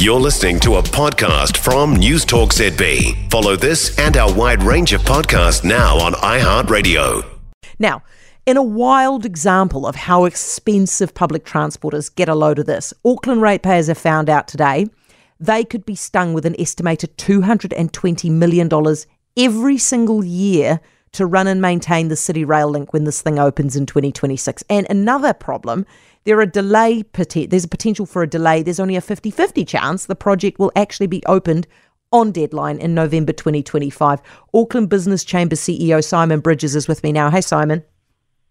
You're listening to a podcast from News Talk ZB. Follow this and our wide range of podcasts now on iHeartRadio. Now, in a wild example of how expensive public transport is, get a load of this. Auckland ratepayers have found out today they could be stung with an estimated $220 million every single year to run and maintain the City Rail link when this thing opens in 2026. And another problem, there are delay there's a potential for a delay. There's only a 50-50 chance the project will actually be opened on deadline in November 2025. Auckland Business Chamber CEO Simon Bridges is with me now. Hey Simon.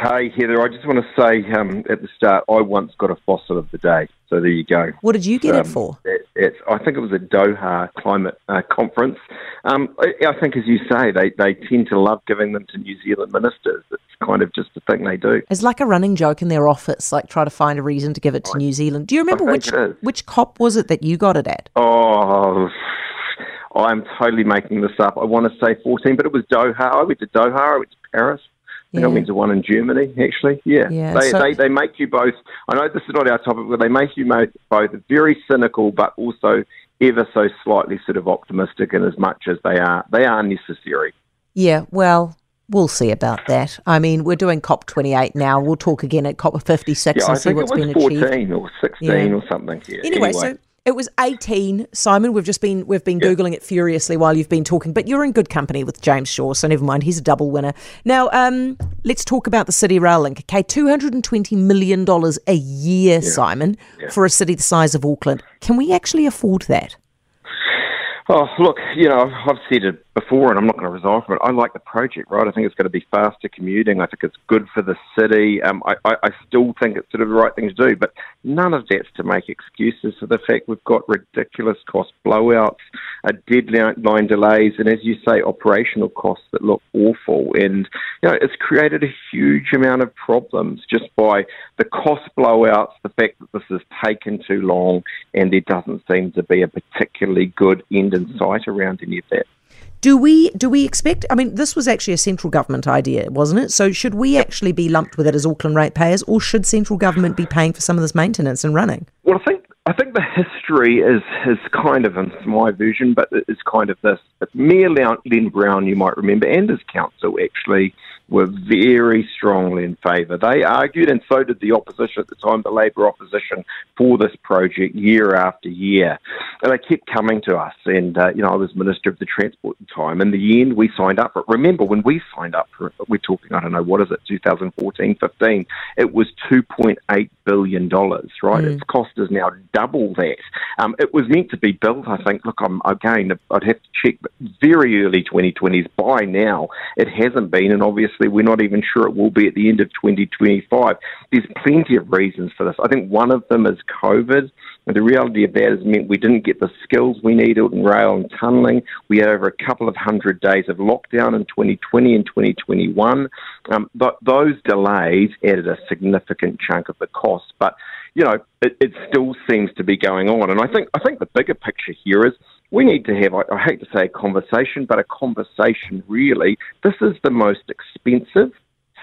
Hey Heather, I just want to say um, at the start, I once got a fossil of the day. So there you go. What did you get um, it for? It, it's, I think it was a Doha climate uh, conference. Um, I, I, think, as you say, they, they tend to love giving them to New Zealand ministers. It's kind of just a thing they do. It's like a running joke in their office, like try to find a reason to give it to I, New Zealand. Do you remember which which COP was it that you got it at? Oh. I'm totally making this up. I want to say 14, but it was Doha. I went to Doha. I went to Paris. Think I went to one in Germany, actually. Yeah. yeah they, so, they, they make you both, I know this is not our topic, but they make you both very cynical, but also ever so slightly sort of optimistic in as much as they are, they are necessary. Yeah, well, we'll see about that. I mean, we're doing COP28 now. We'll talk again at COP56 yeah, and see what's been 14 achieved. or 16 yeah. or something. Yeah. Anyway, anyway, so it was 18, Simon. We've just been we've been googling it furiously while you've been talking, but you're in good company with James Shaw, so never mind. He's a double winner. Now, um, let's talk about the City Rail Link. Okay, 220 million dollars a year, yeah. Simon, yeah. for a city the size of Auckland. Can we actually afford that? Oh, look, you know, I've said it before, and I'm not going to resign from it. I like the project, right? I think it's going to be faster commuting. I think it's good for the city. Um, I, I, I still think it's sort of the right thing to do, but none of that's to make excuses for the fact we've got ridiculous cost blowouts, uh, deadline delays, and as you say, operational costs that look awful. And you know, it's created a huge amount of problems just by the cost blowouts, the fact that this has taken too long, and there doesn't seem to be a particularly good end in sight around any of that. Do we do we expect? I mean, this was actually a central government idea, wasn't it? So should we actually be lumped with it as Auckland ratepayers, or should central government be paying for some of this maintenance and running? Well, I think I think the history is is kind of, it's my version, but it's kind of this. Mayor Len Brown, you might remember, and his council actually were very strongly in favour. They argued, and so did the opposition at the time, the Labour opposition, for this project year after year. And they kept coming to us. And, uh, you know, I was Minister of the Transport at the time. In the end, we signed up But. Remember, when we signed up for it, we're talking, I don't know, what is it, 2014, 15, it was $2.8 billion, right? Mm. Its cost is now double that. Um, it was meant to be built, I think, look, I'm, again, I'd have to check, but very early 2020s. By now, it hasn't been. And obviously, obviously we're not even sure it will be at the end of 2025. There's plenty of reasons for this. I think one of them is COVID. And the reality of that has meant we didn't get the skills we needed in rail and tunnelling. We had over a couple of hundred days of lockdown in 2020 and 2021. Um, but those delays added a significant chunk of the cost. But you know, it, it still seems to be going on. And I think I think the bigger picture here is we need to have, I hate to say a conversation, but a conversation really. This is the most expensive,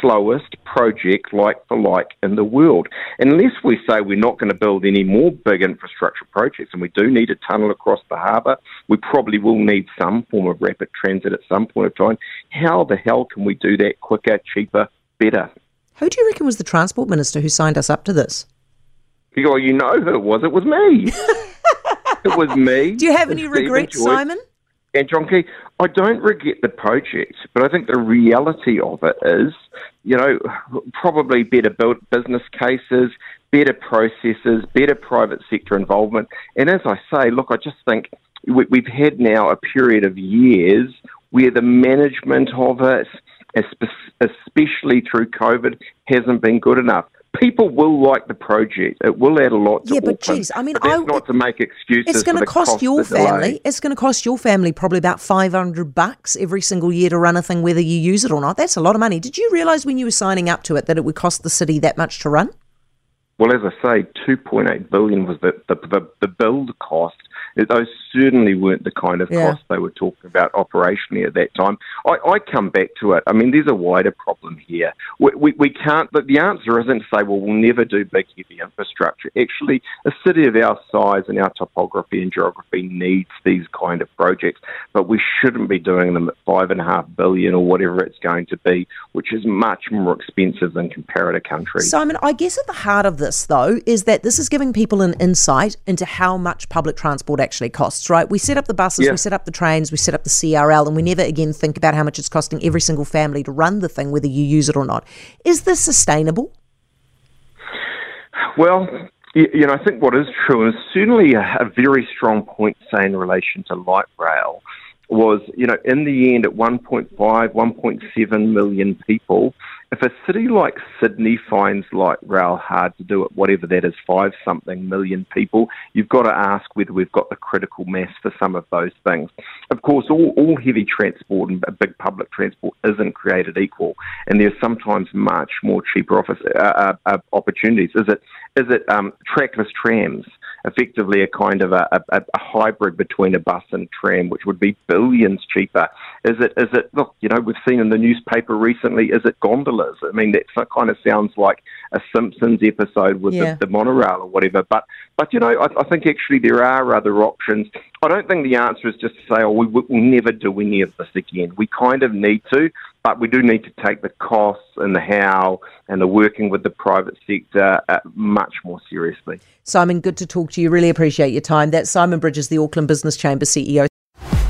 slowest project like for like in the world. Unless we say we're not going to build any more big infrastructure projects, and we do need a tunnel across the harbour, we probably will need some form of rapid transit at some point of time. How the hell can we do that quicker, cheaper, better? Who do you reckon was the transport minister who signed us up to this? Well, you know who it was. It was me. it was me. Do you have any regrets, Simon? And John Key, I don't regret the project, but I think the reality of it is, you know, probably better built business cases, better processes, better private sector involvement. And as I say, look, I just think we've had now a period of years where the management of it, especially through COVID, hasn't been good enough people will like the project. It will add a lot to Yeah, but geez, I mean, I, not to make excuses. It's going to cost, cost your family. It's going to cost your family probably about five hundred bucks every single year to run a thing, whether you use it or not. That's a lot of money. Did you realise when you were signing up to it that it would cost the city that much to run? Well, as I say, 2.8 billion was the, the, the, the build cost those certainly weren't the kind of yeah. costs they were talking about operationally at that time. I, I, come back to it. I mean, there's a wider problem here. We, we, we can't, but the answer isn't to say, well, we'll never do big, heavy infrastructure. Actually, a city of our size and our topography and geography needs these kind of projects, but we shouldn't be doing them at five and a half billion or whatever it's going to be, which is much more expensive than comparator countries. Simon, I guess at the heart of this, though, is that this is giving people an insight into how much public transport actually costs, right? We set up the buses, yeah. we set up the trains, we set up the CRL, and we never again think about how much it's costing every single family to run the thing, whether you use it or not. Is this sustainable? Well, you know, I think what is true is certainly a, a very strong point, say, in relation to light rail, was, you know, in the end, at 1.5, 1.7 million people, if a city like Sydney finds light rail hard to do it, whatever that is, five something million people, you've got to ask whether we've got the critical mass for some of those things. Of course, all, all heavy transport and big public transport isn't created equal, and there's sometimes much more cheaper office, uh, uh, uh opportunities. Is it is it um, trackless trams? Effectively a kind of a, a, a, hybrid between a bus and tram, which would be billions cheaper. Is it? Is it? Look, you know, we've seen in the newspaper recently. Is it gondolas? I mean, that kind of sounds like a Simpsons episode with yeah. the, the, monorail or whatever. But but you know, I, I, think actually there are other options. I don't think the answer is just to say, oh, we will never do any of this again. We kind of need to, but we do need to take the costs and the how and the working with the private sector uh, much more seriously. Simon, good to talk to you. Really appreciate your time. That's Simon Bridges, the Auckland Business Chamber CEO.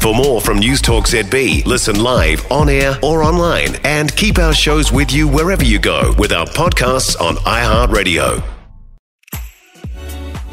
For more from News Talk ZB, listen live, on air, or online, and keep our shows with you wherever you go with our podcasts on iHeartRadio.